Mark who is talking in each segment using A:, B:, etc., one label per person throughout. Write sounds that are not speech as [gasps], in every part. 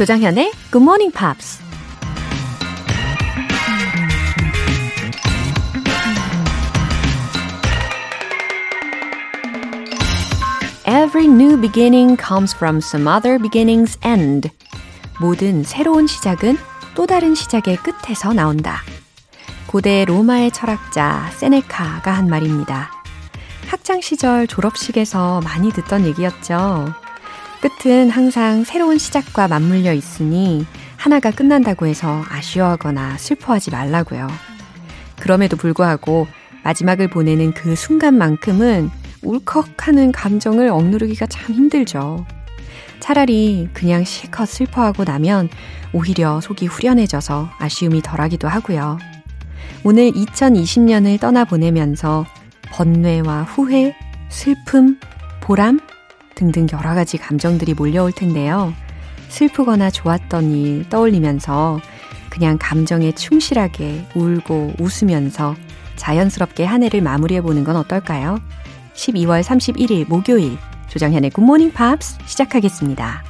A: 조장현의 Good Morning Pops. Every new beginning comes from some other beginning's end. 모든 새로운 시작은 또 다른 시작의 끝에서 나온다. 고대 로마의 철학자 세네카가 한 말입니다. 학창 시절 졸업식에서 많이 듣던 얘기였죠. 끝은 항상 새로운 시작과 맞물려 있으니 하나가 끝난다고 해서 아쉬워하거나 슬퍼하지 말라고요. 그럼에도 불구하고 마지막을 보내는 그 순간만큼은 울컥하는 감정을 억누르기가 참 힘들죠. 차라리 그냥 실컷 슬퍼하고 나면 오히려 속이 후련해져서 아쉬움이 덜하기도 하고요. 오늘 2020년을 떠나보내면서 번뇌와 후회, 슬픔, 보람 등등 여러 가지 감정들이 몰려올 텐데요. 슬프거나 좋았던 일 떠올리면서 그냥 감정에 충실하게 울고 웃으면서 자연스럽게 한 해를 마무리해 보는 건 어떨까요? 12월 31일 목요일 조정현의 굿모닝 팝스 시작하겠습니다.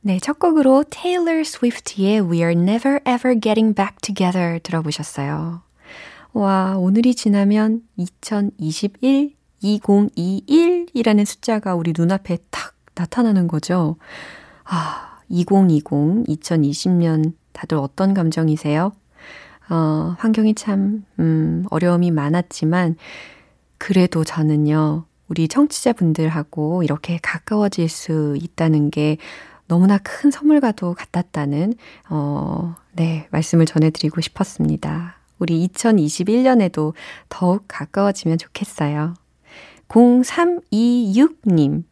A: 네, 첫 곡으로 테일러 스위프트의 We Are Never Ever Getting Back Together 들어보셨어요. 와, 오늘이 지나면 2021, 2021이라는 숫자가 우리 눈앞에 탁 나타나는 거죠. 아, 2020, 2020년 다들 어떤 감정이세요? 어, 환경이 참, 음, 어려움이 많았지만, 그래도 저는요, 우리 청취자분들하고 이렇게 가까워질 수 있다는 게 너무나 큰 선물과도 같았다는, 어, 네, 말씀을 전해드리고 싶었습니다. 우리 2021년에도 더욱 가까워지면 좋겠어요. 0326님.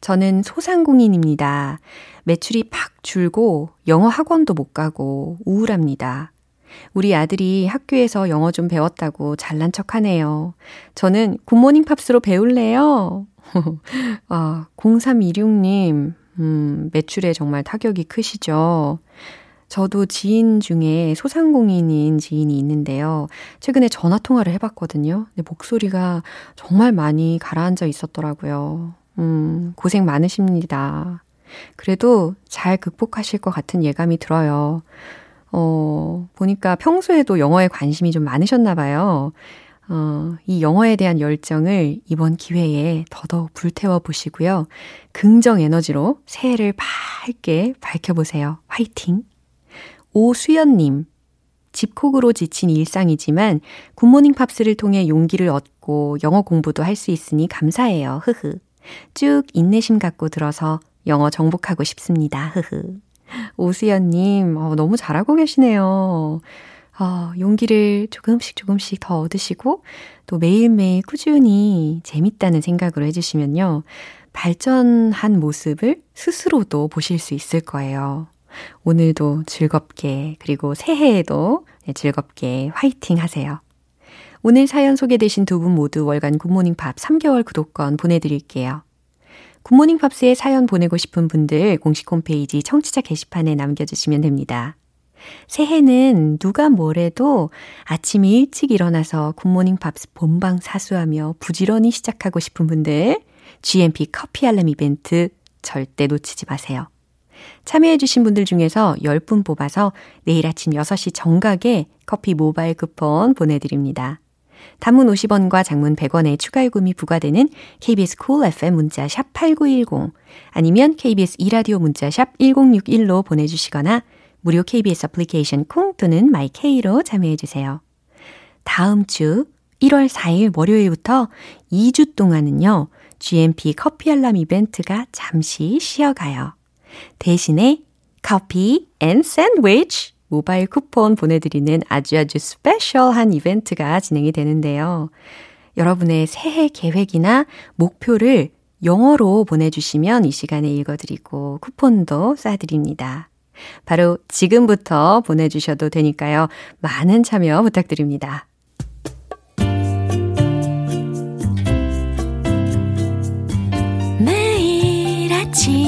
A: 저는 소상공인입니다. 매출이 팍 줄고 영어 학원도 못 가고 우울합니다. 우리 아들이 학교에서 영어 좀 배웠다고 잘난 척 하네요. 저는 굿모닝 팝스로 배울래요. [laughs] 아, 0326님, 음, 매출에 정말 타격이 크시죠? 저도 지인 중에 소상공인인 지인이 있는데요. 최근에 전화 통화를 해봤거든요. 근데 목소리가 정말 많이 가라앉아 있었더라고요. 음, 고생 많으십니다. 그래도 잘 극복하실 것 같은 예감이 들어요. 어, 보니까 평소에도 영어에 관심이 좀 많으셨나 봐요. 어, 이 영어에 대한 열정을 이번 기회에 더더욱 불태워 보시고요. 긍정 에너지로 새해를 밝게 밝혀보세요. 화이팅! 오수연님, 집콕으로 지친 일상이지만 굿모닝 팝스를 통해 용기를 얻고 영어 공부도 할 수 있으니 감사해요. 흐흐. 쭉 인내심 갖고 들어서 영어 정복하고 싶습니다. 흐흐. 오수연님, 어, 너무 잘하고 계시네요. 어, 용기를 조금씩 조금씩 더 얻으시고 또 매일매일 꾸준히 재밌다는 생각으로 해주시면요. 발전한 모습을 스스로도 보실 수 있을 거예요. 오늘도 즐겁게 그리고 새해에도 즐겁게 화이팅 하세요. 오늘 사연 소개되신 두 분 모두 월간 굿모닝 팝 3개월 구독권 보내드릴게요. 굿모닝 팝스에 사연 보내고 싶은 분들 공식 홈페이지 청취자 게시판에 남겨주시면 됩니다. 새해는 누가 뭐래도 아침 일찍 일어나서 굿모닝 팝스 본방 사수하며 부지런히 시작하고 싶은 분들 GMP 커피 알람 이벤트 절대 놓치지 마세요. 참여해주신 분들 중에서 10분 뽑아서 내일 아침 6시 정각에 커피 모바일 쿠폰 보내드립니다. 단문 50원과 장문 100원의 추가 요금이 부과되는 KBS Cool FM 문자 샵 8910 아니면 KBS 이라디오 문자 샵 1061로 보내주시거나 무료 KBS 애플리케이션 콩 또는 마이케이로 참여해주세요. 다음 주 1월 4일 월요일부터 2주 동안은요, GMP 커피 알람 이벤트가 잠시 쉬어가요. 대신에 커피 and 샌드위치 모바일 쿠폰 보내드리는 아주 아주 스페셜한 이벤트가 진행이 되는데요. 여러분의 새해 계획이나 목표를 영어로 보내주시면 이 시간에 읽어드리고 쿠폰도 쏴드립니다. 바로 지금부터 보내주셔도 되니까요. 많은 참여 부탁드립니다.
B: 매일 아침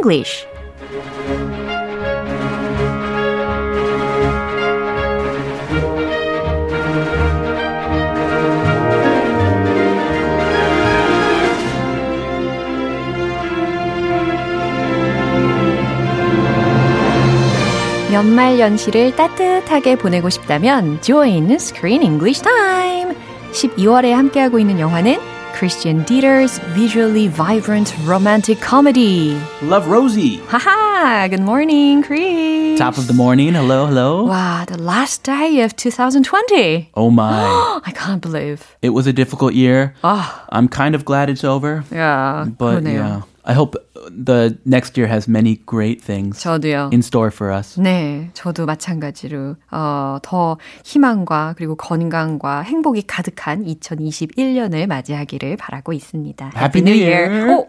A: English. 연말 연시를 따뜻하게 보내고 싶다면 join Screen English Time. 12월에 함께하고 있는 영화는 Christian Dieter's visually vibrant romantic comedy.
C: Love Rosie.
A: Haha, good morning, Chris.
C: Top of the morning. Hello, hello.
A: Wow, the last day of 2020.
C: Oh my. [gasps]
A: I can't believe.
C: it was a difficult year.
A: 아,
C: I'm kind of glad it's over.
A: 야,
C: But
A: 그러네요.
C: yeah. I hope the next year has many great things
A: 저도요.
C: in store for us.
A: 네, 저도 마찬가지로 어, 더 희망과 그리고 건강과 행복이 가득한 2021년을 맞이하기를 바라고 있습니다.
C: Happy New Year.
A: 오,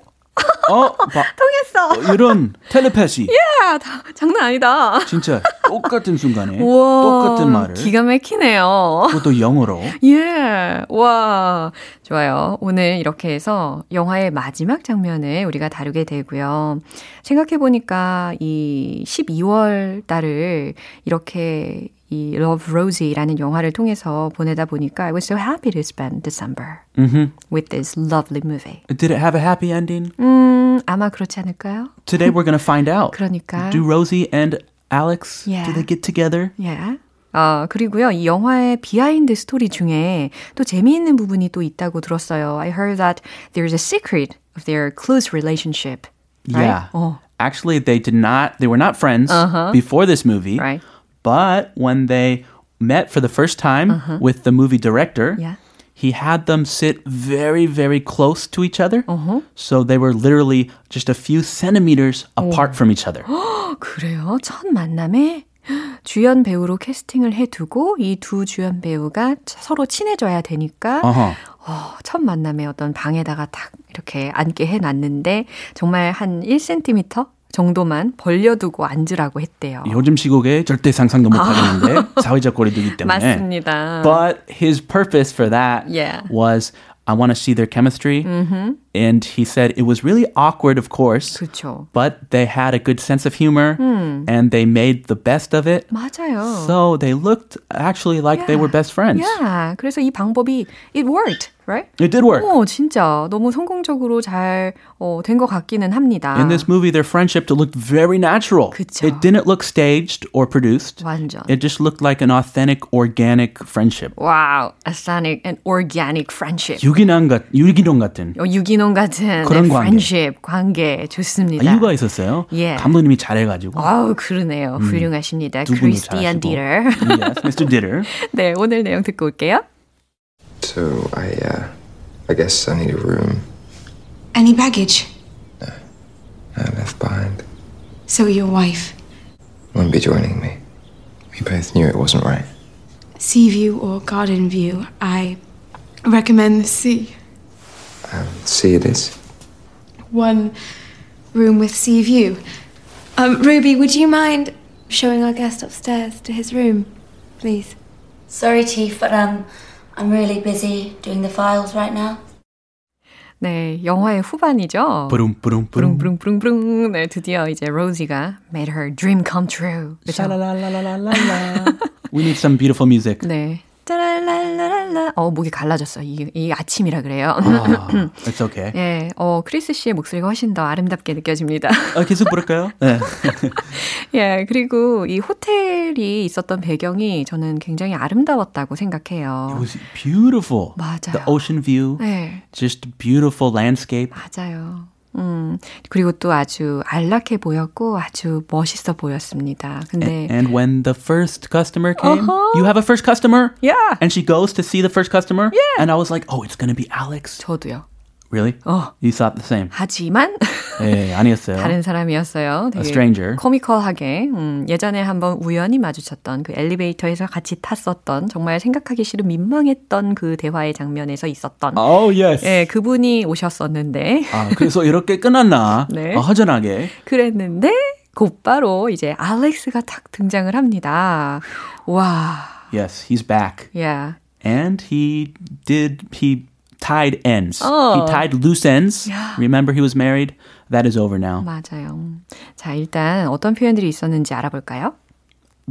C: 어, 봐. [laughs]
A: 통했어.
C: 어, 이런 텔레패시.
A: 야, 다, 장난 아니다.
C: 진짜 똑같은 순간에
A: 우와,
C: 똑같은 말을
A: 기가 막히네요.
C: 그것도 영어로.
A: 예, 와, 좋아요. 오늘 이렇게 해서 영화의 마지막 장면을 우리가 다루게 되고요. 생각해 보니까 이 12월 달을 이렇게 이 Love Rosie라는 영화를 통해서 보내다 보니까 I was so happy to spend December
C: Mhm.
A: with this lovely movie.
C: Did it have a happy ending?
A: 음, 아마 그렇지 않을까요?
C: Today we're going to find out.
A: 그러니까.
C: Do Rosie and Alex
A: Yeah.
C: do they get together?
A: 예. 아, 그리고요, 이 영화의 비하인드 스토리 중에 또 재미있는 부분이 또 있다고 들었어요. I heard that there's a secret of their close relationship. Right?
C: Yeah.
A: 어,
C: Actually, they did not. They were not friends before this movie.
A: right.
C: But when they met for the first time with the movie director,
A: Yeah.
C: He had them sit very, very close to each other. So they were literally just a few centimeters apart from each other.
A: 그래요? 첫 만남에 주연 배우로 캐스팅을 해두고 이 두 주연 배우가 서로 친해져야 되니까
C: Uh-huh.
A: 어, 첫 만남에 어떤 방에다가 딱 이렇게 앉게 해놨는데 정말 한 1cm 정도만 벌려두고 앉으라고 했대요.
C: 요즘 시국에 절대 상상도 못 하겠는데 사회적 거리두기 때문에.
A: 맞습니다.
C: But his purpose for that
A: Yeah.
C: was I want to see their chemistry. And he said it was really awkward, of course.
A: 그렇죠.
C: but they had a good sense of humor and they made the best of it.
A: 맞아요.
C: So they looked actually like they were best friends.
A: Yeah. 그래서 이 방법이 it worked, Right?
C: It did work.
A: 오, 진짜 너무 성공적으로 잘 어, 된것 같기는 합니다.
C: In this movie, their friendship looked very natural.
A: 그쵸.
C: It didn't look staged or produced.
A: 완전.
C: It just looked like an authentic, organic friendship.
A: Wow, authentic and organic friendship.
C: 유기농 같, 유기농 같은.
A: 어, 유기농 같은
C: 그런
A: 네,
C: 관계.
A: friendship 관계 좋습니다.
C: 아, 이유가 있었어요.
A: 예.
C: 감독님이 잘해가지고.
A: 아우 그러네요. 훌륭하십니다.
C: 두 분이
A: 크리스티안. 디터.
C: yes, Mr. Ditter.
A: 네, 오늘 내용 듣고 올게요.
D: So I, uh, I guess I need a room
E: Any baggage? No.
D: I left behind.
E: So your wife.
D: Won't be joining me. We both knew it wasn't right.
E: Sea view or garden view? I recommend the sea.
D: Um, see it is.
E: One room with sea view. Um, Ruby, would you mind showing our guest upstairs to his room, please?
F: Sorry, Chief, but um, I'm really busy doing the files right now.
A: 네, 영화의 후반이죠.
C: 뿌rum, 뿌rum, 뿌rum.
A: 브릉브릉브릉. 네, 드디어 이제 로지가 made her dream come true. 그죠?
C: 샤라라라라라라. We need some beautiful music.
A: 네. 짜랄랄랄랄라. 어, 목이 갈라졌어. 이, 이 아침이라 그래요.
C: Ah, [laughs] it's okay.
A: 예, 어, 크리스 씨의 목소리가 훨씬 더 아름답게 느껴집니다.
C: 아, 계속 부를까요? 네. [laughs]
A: 예, 그리고 이 호텔이 있었던 배경이 저는 굉장히 아름다웠다고
C: It
A: 생각해요.
C: was beautiful.
A: 맞아요.
C: The ocean view,
A: 네,
C: just beautiful landscape.
A: 맞아요. 음, 그리고 또 아주 안락해 보였고 아주 멋있어 보였습니다. 근데,
C: And when the first customer came,
A: Uh-huh.
C: you have a first customer?
A: Yeah.
C: And she goes to see the first customer? Yeah. And I was like, oh, it's going to be Alex.
A: 저도요.
C: Really?
A: 어.
C: You thought the same?
A: 하지만
C: 예, 아니었어요. [laughs]
A: 다른 사람이었어요.
C: A
A: 되게
C: stranger.
A: 코미컬하게 음, 예전에 한번 우연히 마주쳤던 그 엘리베이터에서 같이 탔었던 정말 생각하기 싫은 민망했던 그 대화의 장면에서 있었던
C: Oh, yes.
A: 예, 그분이 오셨었는데
C: 아, 그래서 이렇게 끝났나? [laughs]
A: 네.
C: 어, 허전하게.
A: 그랬는데 곧바로 이제 알렉스가 탁 등장을 합니다. 와,
C: Yes, he's back.
A: yeah.
C: And he did, he tied ends.
A: Oh.
C: He tied loose ends.
A: Yeah.
C: Remember he was married? That is over now.
A: 맞아요. 자, 일단 어떤 표현들이 있었는지 알아볼까요?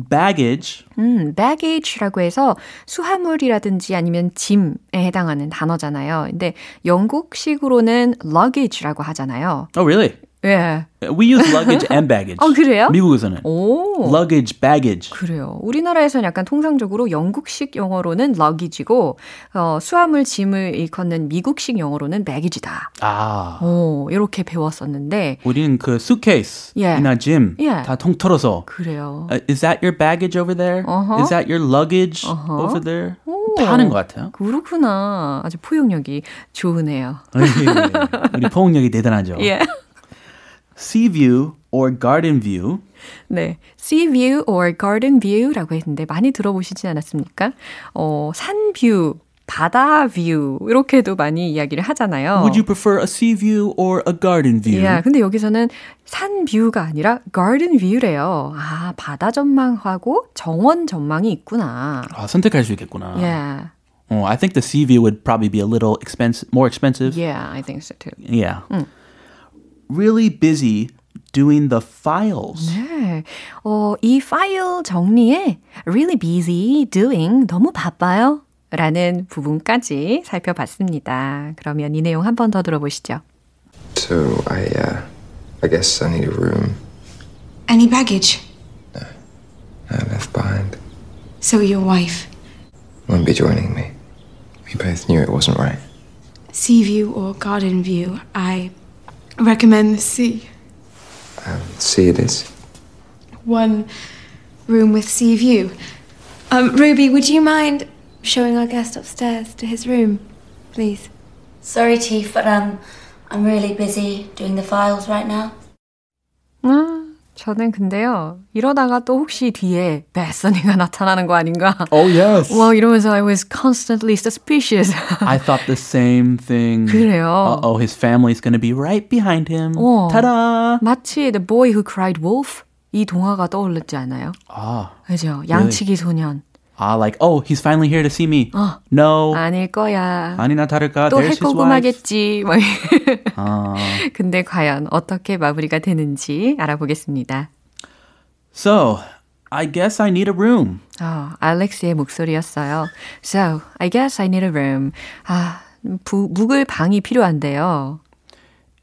C: Baggage
A: 음, baggage라고 해서 수화물이라든지 아니면 짐에 해당하는 단어잖아요. 근데 영국식으로는 luggage라고 하잖아요.
C: Oh, really?
A: 예.
C: We use luggage and baggage.
A: 어, 그래요?
C: 미국에서는.
A: 오.
C: Luggage, baggage.
A: 그래요. 우리나라에서는 약간 통상적으로 영국식 영어로는 luggage이고 어, 수화물 짐을 일컫는 미국식 영어로는 baggage다.
C: 아.
A: 오, 이렇게 배웠었는데
C: 우리는 그 suitcase,
A: Yeah.
C: 이나 짐,
A: Yeah.
C: 다 통틀어서.
A: 그래요.
C: Uh, is that your baggage over there?
A: Uh-huh.
C: Is that your luggage
A: Uh-huh.
C: over there?
A: 오.
C: 다 하는 것 같아요.
A: 그렇구나. 아주 포용력이 좋으네요.
C: 우리 포용력이 대단하죠.
A: 예.
C: Sea view or garden view.
A: 네. Sea view or garden view라고 했는데 많이 들어보시지 않았습니까? 어, 산 뷰, 바다 뷰 이렇게도 많이 이야기를 하잖아요.
C: Would you prefer a sea view or a garden view?
A: 야, 근데 여기서는 산 뷰가 아니라 garden view래요. 아, 바다 전망하고 정원 전망이 있구나.
C: 아, 선택할 수 있겠구나.
A: Yeah.
C: Oh, I think the sea view would probably be a little expensive, more expensive.
A: Yeah, I think so too.
C: Yeah. Really busy doing the files.
A: 네. 어, 이 파일 정리에 really busy doing 너무 바빠요. 라는 부분까지 살펴봤습니다. 그러면 이 내용 한 번 더 들어보시죠.
D: So I, uh, I guess I need a room
E: Any baggage?
D: I left behind.
E: So your wife.
D: Won't be joining me. We both knew it wasn't right.
E: Sea view or garden view? I recommend the sea.
D: Um, see it is.
E: One room with sea view. Um, Ruby, would you mind showing our guest upstairs to his room, please?
F: Sorry, Chief, but um, I'm really busy doing the files right now.
A: 아, 저는 근데요. 이러다가 또 혹시 뒤에 베서니가 나타나는 거 아닌가?
C: Oh, yes.
A: 와, 이러면서 I was constantly suspicious.
C: I thought the same thing.
A: 그래요.
C: Uh-oh, his family's to be right behind him.
A: 어.
C: Ta-da!
A: 마치 The Boy Who Cried Wolf 이 동화가 떠올랐지 않아요?
C: Ah,
A: 그죠? 양치기 소년.
C: Ah, like, oh, he's finally here to see me.
A: 어.
C: No.
A: 아닐 거야.
C: 아니나 다를까,
A: 또. 해코금하겠지. 막.
C: 아.
A: 근데 과연 어떻게 마무리가 되는지 알아보겠습니다.
C: So, I guess I need a room.
A: 아, 알렉스의 목소리였어요. So, I guess I need a room. 아, 부, 묵을 방이 필요한데요.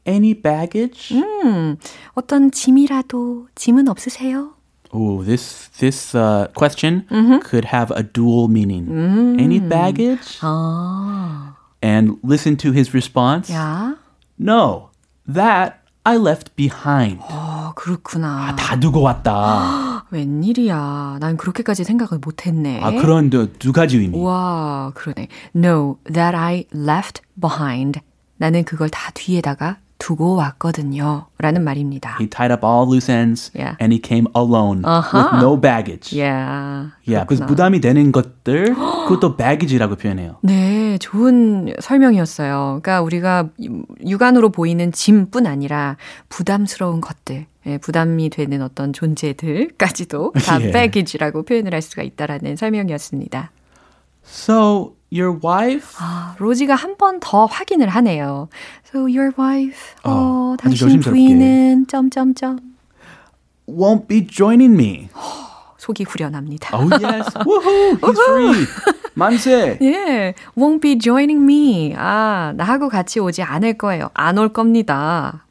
C: Any baggage?
A: 음, 어떤 짐이라도 짐은 없으세요?
C: Oh, this this uh, question could have a dual meaning. Any baggage?
A: 아,
C: And listen to his response.
A: 야,
C: No, that I left behind.
A: 어, 그렇구나.
C: 다 두고 왔다. [gasps]
A: 웬일이야. 난 그렇게까지 생각을 못했네.
C: 아 그런 두, 두 가지 의미.
A: 와, 그러네. No, that I left behind. 나는 그걸 다 뒤에다가 두고 왔거든요. 라는 말입니다.
C: He tied up all loose ends
A: Yeah.
C: and he came alone
A: Uh-huh.
C: with no baggage.
A: Yeah.
C: Yeah, 그래서. 부담이 되는 것들 그것도 baggage라고 표현해요. [gasps]
A: 네, 좋은 설명이었어요. 그러니까 우리가 육안으로 보이는 짐뿐 아니라 부담스러운 것들, 예, 부담이 되는 어떤 존재들까지도 다 [laughs]
C: 예.
A: baggage라고 표현을 할 수가 있다라는 설명이었습니다.
C: So your wife?
A: 아, 로지가 한 번 더 확인을 하네요. So your wife, 어,
C: 어,
A: 당신. 부인은 점점점
C: Won't be joining me.
A: 속이 후련합니다.
C: Oh yes, woohoo, he's free. 만세.
A: 예, won't be joining me. 아, 나하고 같이 오지 않을 거예요. 안 올 겁니다.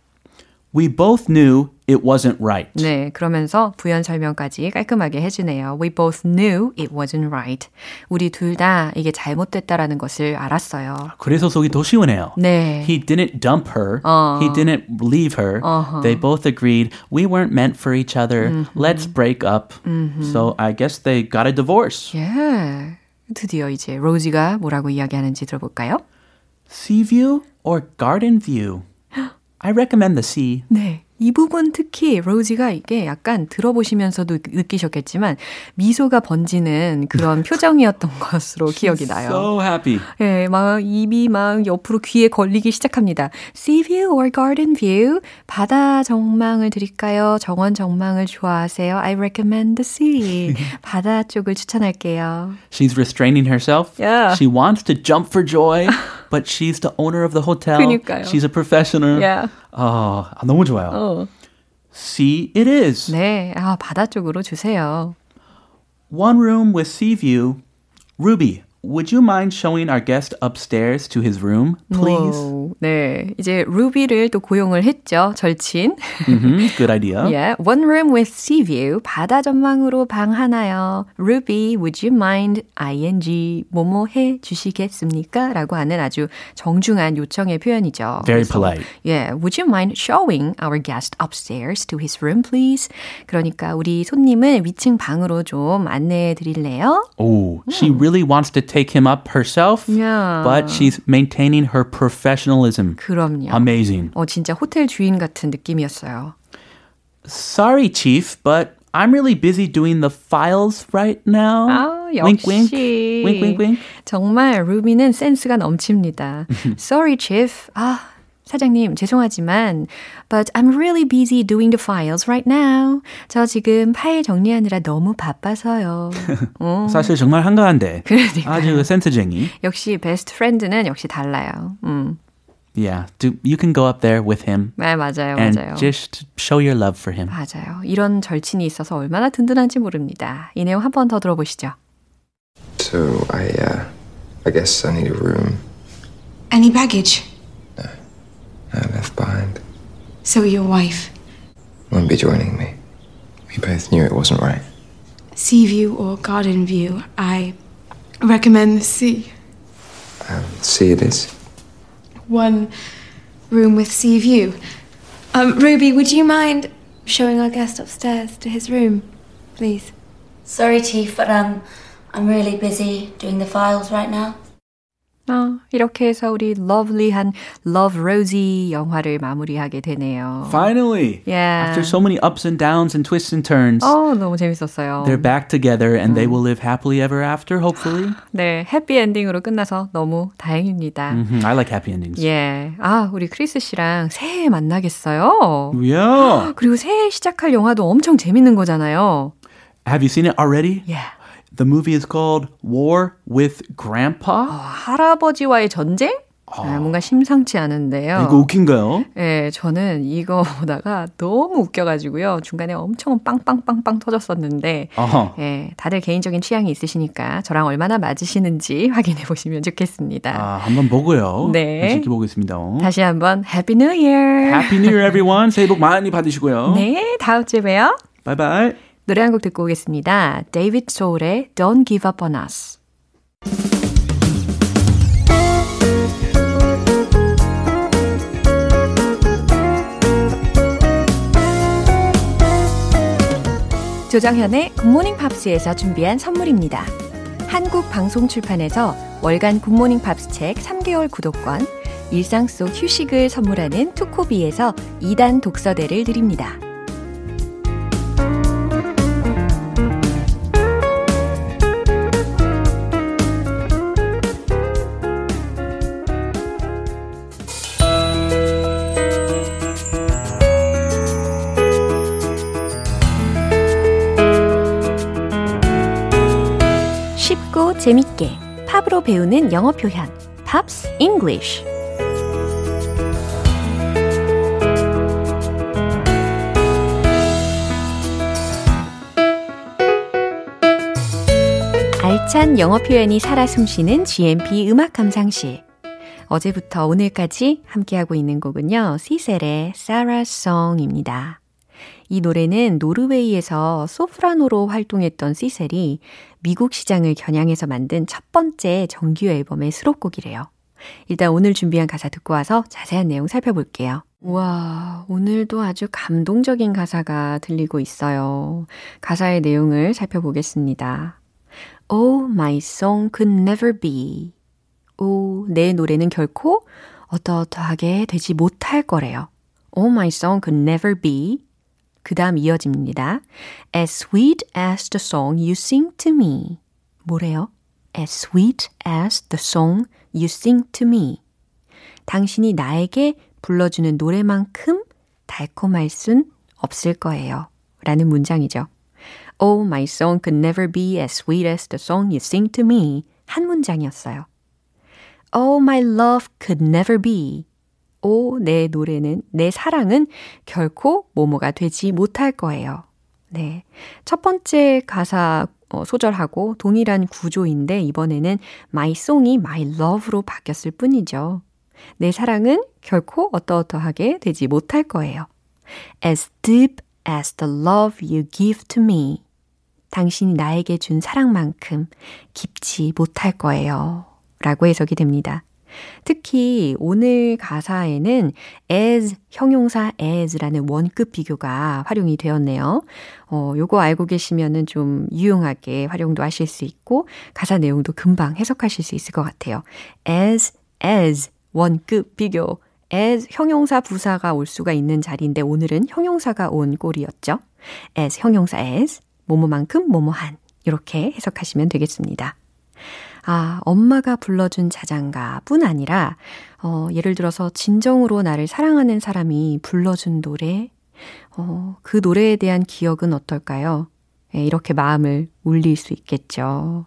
C: We both knew it wasn't right.
A: 네, 그러면서 부연 설명까지 깔끔하게 해주네요. We both knew it wasn't right. 우리 둘 다 이게 잘못됐다라는 것을 알았어요.
C: 그래서 속이 더 시원해요.
A: 네.
C: He didn't dump her.
A: 어.
C: He didn't leave her.
A: 어허.
C: They both agreed we weren't meant for each other. Let's break up. So I guess they got a divorce.
A: 예. 드디어 이제 로지가 뭐라고 이야기하는지 들어볼까요?
C: Sea view or garden view? I recommend the sea.
A: 네. 이 부분 특히 로지가 이게 약간 들어보시면서도 느끼셨겠지만 미소가 번지는 그런 표정이었던 것으로 기억이 나요.
C: So happy.
A: 예, 막 입이 막 옆으로 귀에 걸리기 시작합니다. Sea view or garden view? 바다 정망을 드릴까요? 정원 정망을 좋아하세요? I recommend the sea. 바다 쪽을 추천할게요.
C: She's restraining herself.
A: Yeah.
C: She wants to jump for joy, but she's the owner of the hotel.
A: 그니까요.
C: She's a professional.
A: Yeah.
C: 어, 아, 너무 좋아요.
A: 어.
C: Sea it is.
A: 네, 아, 바다 쪽으로 주세요.
C: One room with sea view. Ruby, would you mind showing our guest upstairs to his room, please?
A: 오, 네, 이제 루비를 또 고용을 했죠, 절친.
C: hmm [laughs] Good idea.
A: Yeah, one room with sea view, 바다 전망으로 방 하나요. Ruby, would you mind ing 뭐뭐 해 주시겠습니까? 라고 하는 아주 정중한 요청의 표현이죠.
C: Very
A: 그래서,
C: polite.
A: Yeah, would you mind showing our guest upstairs to his room, please? 그러니까 우리 손님을 위층 방으로 좀 안내해 드릴래요?
C: Oh, she really wants to take him up herself,
A: Yeah.
C: but she's maintaining her professionalism.
A: 그럼요.
C: Amazing.
A: 어, 진짜 호텔 주인 같은 느낌이었어요.
C: Sorry, Chief, but I'm really busy doing the files right now.
A: 아,
C: wink,
A: 역시.
C: wink. Wink, wink, wink.
A: 정말 루비는 센스가 넘칩니다. [laughs] Sorry, Chief. 아, 사장님, 죄송하지만 but I'm really busy doing the files right now. 저 지금 파일 정리하느라 너무 바빠서요. 어,
C: 사실 정말 한가한데.
A: 그러니까요.
C: 아주 센스쟁이.
A: 역시 베스트 프렌드는 역시 달라요. 음.
C: Yeah, do, you can go up there with him
A: 네, 맞아요.
C: and
A: 맞아요.
C: just show your love for him.
A: 맞아요. 이런 절친이 있어서 얼마나 든든한지 모릅니다. 이 내용 한 번 더 들어보시죠.
D: So I, uh, I guess I need a room
E: Any baggage?
D: I left behind.
E: So your wife.
D: Won't be joining me. We both knew it wasn't right.
E: Sea view or garden view? I recommend the sea.
D: Um, see it is.
E: One room with sea view. Um, Ruby, would you mind showing our guest upstairs to his room, please?
F: Sorry, Chief, but um, I'm really busy doing the files right now.
A: 어, 이렇게 해서 우리 러블리한 Love Rosie 영화를 마무리하게 되네요.
C: Finally,
A: Yeah.
C: after so many ups and downs and twists and turns,
A: 어, 너무 재밌었어요.
C: they're back together and they will live happily ever after, hopefully.
A: 네, 해피 엔딩으로 끝나서 너무 다행입니다.
C: hmm I like happy endings.
A: 예. 아, 우리 크리스 씨랑 새해 만나겠어요.
C: Yeah.
A: 그리고 새해 시작할 영화도 엄청 재밌는 거잖아요.
C: Have you seen it already?
A: Yeah.
C: The movie is called War with Grandpa.
A: 할아버지와의 전쟁? 아, 뭔가 심상치 않은데요.
C: 이거 웃긴가요?
A: 예, 저는 이거 보다가 너무 웃겨가지고요. 중간에 엄청 빵빵빵빵 터졌었는데,
C: 어허.
A: 예, 다들 개인적인 취향이 있으시니까 저랑 얼마나 맞으시는지 [laughs] 확인해 보시면 좋겠습니다.
C: 아, 한번 보고요.
A: 네.
C: 지켜보겠습니다.
A: 다시 한번 Happy New Year!
C: Happy New Year, everyone. 새해 복 많이 받으시고요.
A: 네, 다음 주에 봬요.
C: Bye bye.
A: 노래 한 곡 듣고 오겠습니다. 데이비드 소울의 Don't Give Up On Us. 조정현의 굿모닝 팝스에서 준비한 선물입니다. 한국 방송 출판에서 월간 굿모닝 팝스 책 3개월 구독권, 일상 속 휴식을 선물하는 투코비에서 2단 독서대를 드립니다. 재밌게 팝으로 배우는 영어 표현 Pops English 알찬 영어 표현이 살아 숨쉬는 GMP 음악 감상실 어제부터 오늘까지 함께하고 있는 곡은요. 시셀의 Sarah's Song입니다. 이 노래는 노르웨이에서 소프라노로 활동했던 시셀이 미국 시장을 겨냥해서 만든 첫 번째 정규 앨범의 수록곡이래요. 일단 오늘 준비한 가사 듣고 와서 자세한 내용 살펴볼게요. 와, 오늘도 아주 감동적인 가사가 들리고 있어요. 가사의 내용을 살펴보겠습니다. Oh, my song could never be. 오, 내 노래는 결코 어떠어떠하게 되지 못할 거래요. Oh, my song could never be. 그 다음 이어집니다. As sweet as the song you sing to me. 뭐래요? As sweet as the song you sing to me. 당신이 나에게 불러주는 노래만큼 달콤할 순 없을 거예요. 라는 문장이죠. Oh, my song could never be as sweet as the song you sing to me. 한 문장이었어요. Oh, my love could never be. 오, 내 노래는, 내 사랑은 결코 모모가 되지 못할 거예요. 네. 첫 번째 가사 어, 소절하고 동일한 구조인데 이번에는 my song이 my love로 바뀌었을 뿐이죠. 내 사랑은 결코 어떠어떠하게 되지 못할 거예요. As deep as the love you give to me. 당신이 나에게 준 사랑만큼 깊지 못할 거예요. 라고 해석이 됩니다. 특히 오늘 가사에는 as, 형용사 as라는 원급 비교가 활용이 되었네요. 어, 요거 알고 계시면은 좀 유용하게 활용도 하실 수 있고 가사 내용도 금방 해석하실 수 있을 것 같아요. as, as, 원급 비교. as 형용사 부사가 올 수가 있는 자리인데 오늘은 형용사가 온 꼴이었죠. as 형용사 as 뭐뭐만큼 뭐뭐한 이렇게 해석하시면 되겠습니다. 아, 엄마가 불러준 자장가 뿐 아니라, 어, 예를 들어서 진정으로 나를 사랑하는 사람이 불러준 노래, 어, 그 노래에 대한 기억은 어떨까요? 예, 이렇게 마음을 울릴 수 있겠죠.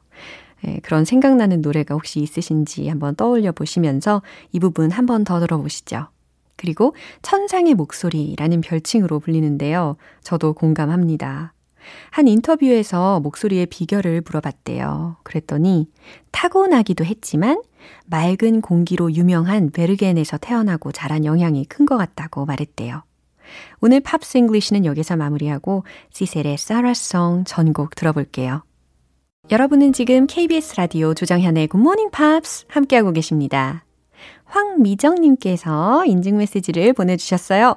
A: 예, 그런 생각나는 노래가 혹시 있으신지 한번 떠올려 보시면서 이 부분 한번 더 들어보시죠. 그리고 천상의 목소리라는 별칭으로 불리는데요. 저도 공감합니다. 한 인터뷰에서 목소리의 비결을 물어봤대요. 그랬더니 타고나기도 했지만 맑은 공기로 유명한 베르겐에서 태어나고 자란 영향이 큰 것 같다고 말했대요. 오늘 Pops English는 여기서 마무리하고 시셀의 Sarah's Song 전곡 들어볼게요. 여러분은 지금 KBS 라디오 조정현의 굿모닝 팝스 함께하고 계십니다. 황미정님께서 인증 메시지를 보내주셨어요.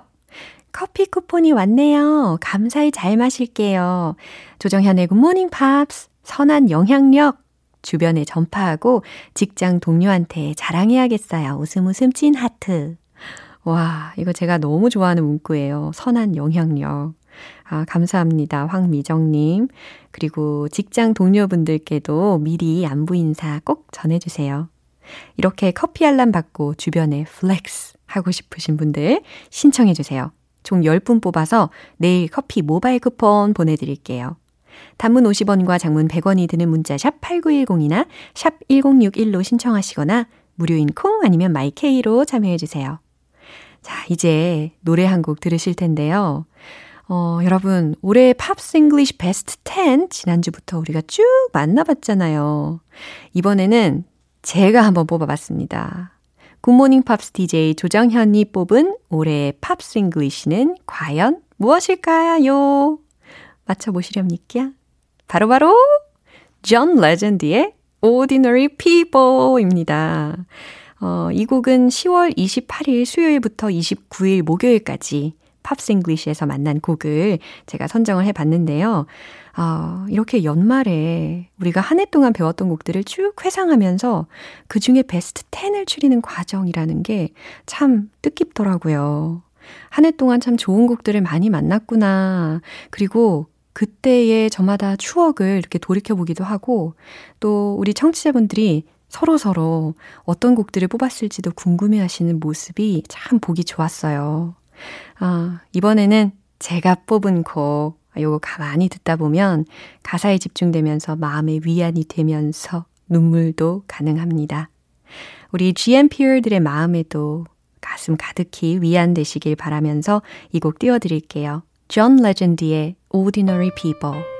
A: 커피 쿠폰이 왔네요. 감사히 잘 마실게요. 조정현의 굿모닝 팝스 선한 영향력 주변에 전파하고 직장 동료한테 자랑해야겠어요. 웃음 웃음 찐 하트. 와, 이거 제가 너무 좋아하는 문구예요. 선한 영향력. 아, 감사합니다. 황미정님. 그리고 직장 동료분들께도 미리 안부 인사 꼭 전해주세요. 이렇게 커피 알람 받고 주변에 flex 하고 싶으신 분들 신청해주세요. 총 10분 뽑아서 내일 커피 모바일 쿠폰 보내드릴게요. 단문 50원과 장문 100원이 드는 문자 샵 8910이나 샵 1061로 신청하시거나 무료인 콩 아니면 마이케이로 참여해주세요. 자, 이제 노래 한 곡 들으실 텐데요. 어, 여러분, 올해 Pops English 베스트 10 지난주부터 우리가 쭉 만나봤잖아요. 이번에는 제가 한번 뽑아봤습니다. 굿모닝 팝스 DJ 조정현이 뽑은 올해의 Pops English는 과연 무엇일까요? 맞춰보시렵니까? 바로바로 존 레전드의 Ordinary People입니다. 어, 이 곡은 10월 28일 수요일부터 29일 목요일까지 Pops English에서 만난 곡을 제가 선정을 해봤는데요. 아, 이렇게 연말에 우리가 한 해 동안 배웠던 곡들을 쭉 회상하면서 그 중에 베스트 10을 추리는 과정이라는 게 참 뜻깊더라고요. 한 해 동안 참 좋은 곡들을 많이 만났구나. 그리고 그때의 저마다 추억을 이렇게 돌이켜보기도 하고 또 우리 청취자분들이 서로서로 어떤 곡들을 뽑았을지도 궁금해 하시는 모습이 참 보기 좋았어요. 아, 이번에는 제가 뽑은 곡 요거 가만히 듣다 보면 가사에 집중되면서 마음의 위안이 되면서 눈물도 가능합니다. 우리 GMPer들의 마음에도 가슴 가득히 위안되시길 바라면서 이 곡 띄워드릴게요. 존 레전드의 Ordinary People.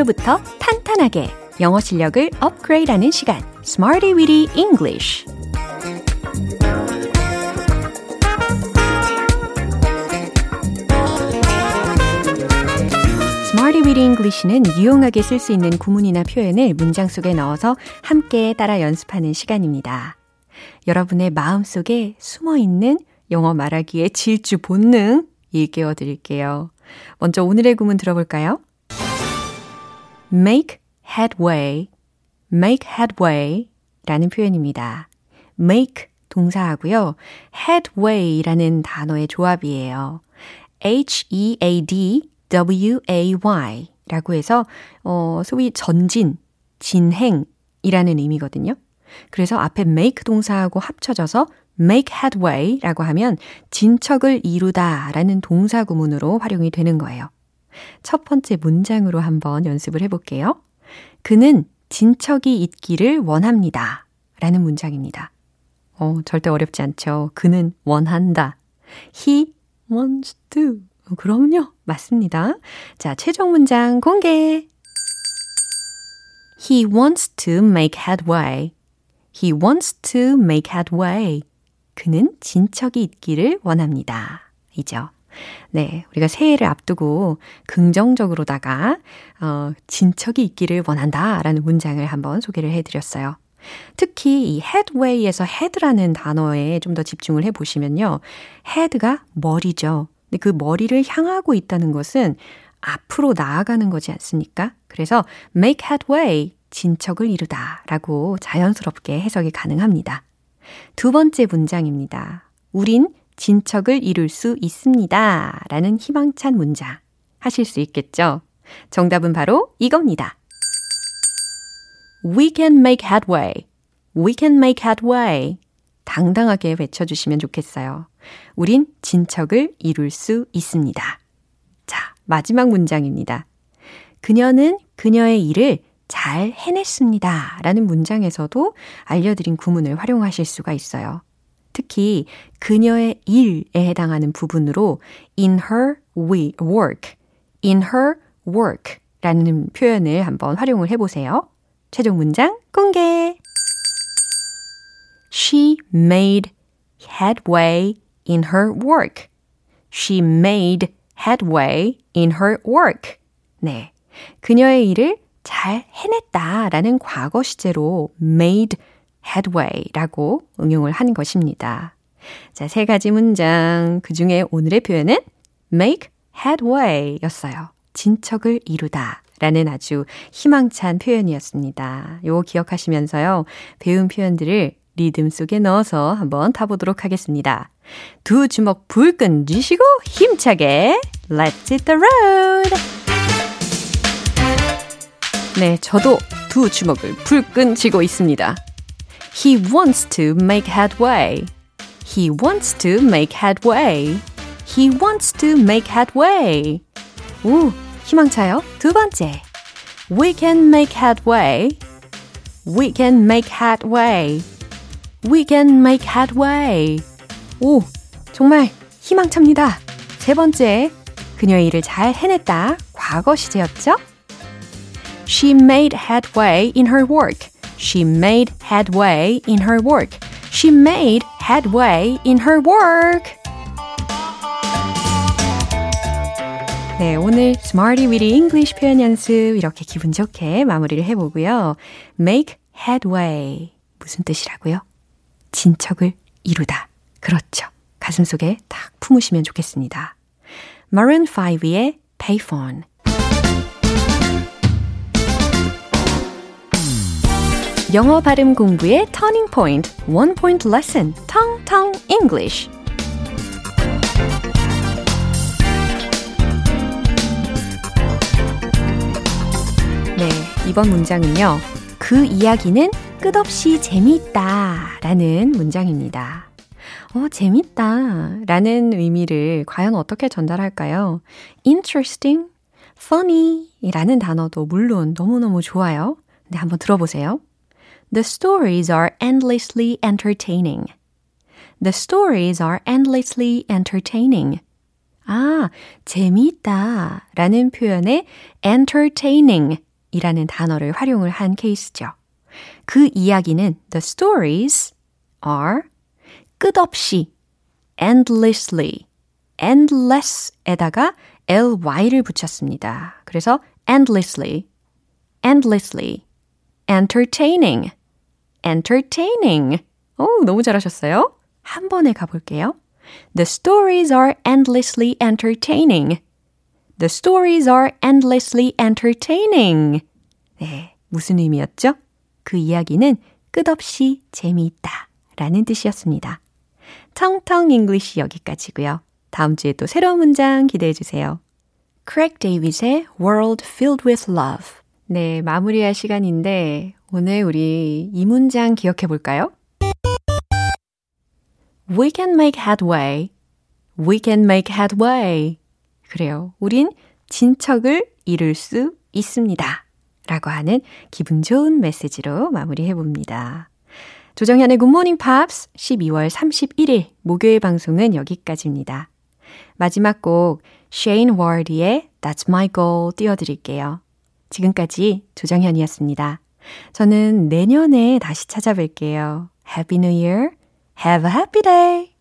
A: 기초부터 탄탄하게 영어 실력을 업그레이드하는 시간 Smarty Weedy English Smarty Weedy English는 유용하게 쓸 수 있는 구문이나 표현을 문장 속에 넣어서 함께 따라 연습하는 시간입니다. 여러분의 마음속에 숨어 있는 영어 말하기의 질주 본능 일깨워 드릴게요. 먼저 오늘의 구문 들어볼까요? Make headway, make headway 라는 표현입니다. make 동사하고요. headway라는 단어의 조합이에요. H-E-A-D-W-A-Y 라고 해서, 어, 소위 전진, 진행이라는 의미거든요. 그래서 앞에 make 동사하고 합쳐져서 make headway 라고 하면 진척을 이루다 라는 동사 구문으로 활용이 되는 거예요. 첫 번째 문장으로 한번 연습을 해볼게요. 그는 진척이 있기를 원합니다. 라는 문장입니다. 어, 절대 어렵지 않죠. 그는 원한다. He wants to. 어, 그럼요. 맞습니다. 자, 최종 문장 공개. He wants to make headway. He wants to make headway. 그는 진척이 있기를 원합니다. 이죠. 네, 우리가 새해를 앞두고 긍정적으로다가 어, 진척이 있기를 원한다라는 문장을 한번 소개를 해드렸어요. 특히 이 headway에서 head라는 단어에 좀 더 집중을 해보시면요. head가 머리죠. 근데 그 머리를 향하고 있다는 것은 앞으로 나아가는 거지 않습니까? 그래서 make headway, 진척을 이루다 라고 자연스럽게 해석이 가능합니다. 두 번째 문장입니다. 우린 진척을 이룰 수 있습니다. 라는 희망찬 문장 하실 수 있겠죠? 정답은 바로 이겁니다. We can make headway. We can make headway. 당당하게 외쳐주시면 좋겠어요. 우린 진척을 이룰 수 있습니다. 자, 마지막 문장입니다. 그녀는 그녀의 일을 잘 해냈습니다. 라는 문장에서도 알려드린 구문을 활용하실 수가 있어요. 특히 그녀의 일에 해당하는 부분으로 in her work, in her work 라는 표현을 한번 활용을 해보세요. 최종 문장 공개! She made headway in her work. She made headway in her work. 네. 그녀의 일을 잘 해냈다 라는 과거 시제로 made headway 라고 응용을 한 것입니다. 자, 세 가지 문장. 그 중에 오늘의 표현은 make headway 였어요. 진척을 이루다. 라는 아주 희망찬 표현이었습니다. 요거 기억하시면서요. 배운 표현들을 리듬 속에 넣어서 한번 타보도록 하겠습니다. 두 주먹 불끈 쥐시고 힘차게 Let's hit the road! 네, 저도 두 주먹을 불끈 쥐고 있습니다. He wants to make headway. He wants to make headway. He wants to make headway. 오, 희망차요. 두 번째. We can make headway. We can make headway. We can make headway. 오, 정말 희망찹니다. 세 번째. 그녀의 일을 잘 해냈다. 과거 시제였죠? She made headway in her work. She made headway in her work. She made headway in her work. 네, 오늘 Smarty Weedy English 표현 연습 이렇게 기분 좋게 마무리를 해보고요. Make headway. 무슨 뜻이라고요? 진척을 이루다. 그렇죠. 가슴속에 딱 품으시면 좋겠습니다. Maroon 5의 Payphone. 영어 발음 공부의 터닝 포인트, 원 포인트 레슨, 텅텅 English. 네, 이번 문장은요. 그 이야기는 끝없이 재미있다 라는 문장입니다. 어, 재밌다 라는 의미를 과연 어떻게 전달할까요? interesting, funny 라는 단어도 물론 너무너무 좋아요. 네, 한번 들어보세요. The stories are endlessly entertaining. The stories are endlessly entertaining. 아, 재미있다 라는 표현에 entertaining 이라는 단어를 활용을 한 케이스죠. 그 이야기는 the stories are 끝없이 endlessly endless에다가 ly를 붙였습니다. 그래서 endlessly, endlessly, entertaining, entertaining. 오, 너무 잘하셨어요. 한 번에 가볼게요. The stories are endlessly entertaining. The stories are endlessly entertaining. 네, 무슨 의미였죠? 그 이야기는 끝없이 재미있다 라는 뜻이었습니다. 텅텅 English 여기까지고요. 다음 주에 또 새로운 문장 기대해 주세요. 크레이그 데이빗의 World Filled with Love. 네, 마무리할 시간인데 오늘 우리 이 문장 기억해 볼까요? We can make headway. We can make headway. 그래요. 우린 진척을 이룰 수 있습니다. 라고 하는 기분 좋은 메시지로 마무리해 봅니다. 조정현의 굿모닝 팝스 12월 31일 목요일 방송은 여기까지입니다. 마지막 곡 Shane Ward의 That's My Goal 띄워드릴게요. 지금까지 조정현이었습니다. 저는 내년에 다시 찾아뵐게요. Happy New Year. Have a happy day.